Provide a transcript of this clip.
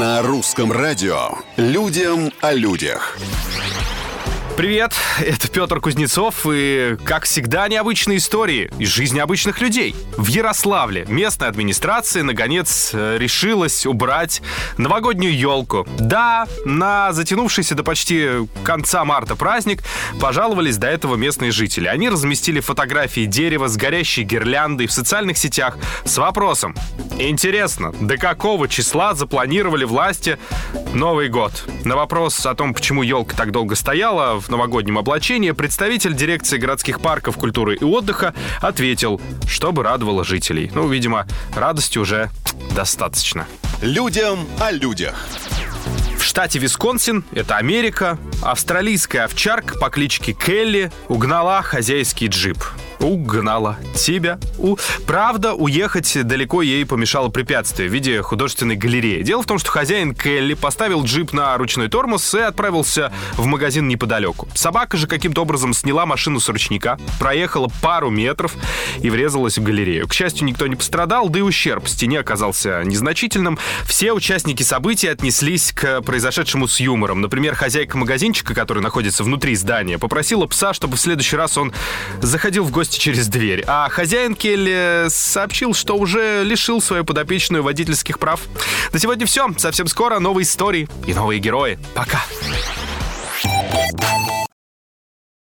На русском радио «Людям о людях». Привет, это Петр Кузнецов и, как всегда, необычные истории из жизни обычных людей. В Ярославле местная администрация, наконец, э, решилась убрать новогоднюю елку. Да, на затянувшийся до почти конца марта праздник пожаловались до этого местные жители. Они разместили фотографии дерева с горящей гирляндой в социальных сетях с вопросом. Интересно, до какого числа запланировали власти Новый год? На вопрос о том, почему елка так долго стояла в новогоднем облачении, представитель дирекции городских парков культуры и отдыха ответил, чтобы радовало жителей. Ну, видимо, радости уже достаточно. Людям о людях. В штате Висконсин, это Америка, австралийская овчарка по кличке Келли угнала хозяйский джип угнала тебя. У... Правда, уехать далеко ей помешало препятствие в виде художественной галереи. Дело в том, что хозяин Келли поставил джип на ручной тормоз и отправился в магазин неподалеку. Собака же каким-то образом сняла машину с ручника, проехала пару метров и врезалась в галерею. К счастью, никто не пострадал, да и ущерб стене оказался незначительным. Все участники событий отнеслись к произошедшему с юмором. Например, хозяйка магазинчика, который находится внутри здания, попросила пса, чтобы в следующий раз он заходил в гости гости через дверь. А хозяин Келли сообщил, что уже лишил свою подопечную водительских прав. На сегодня все. Совсем скоро новые истории и новые герои. Пока.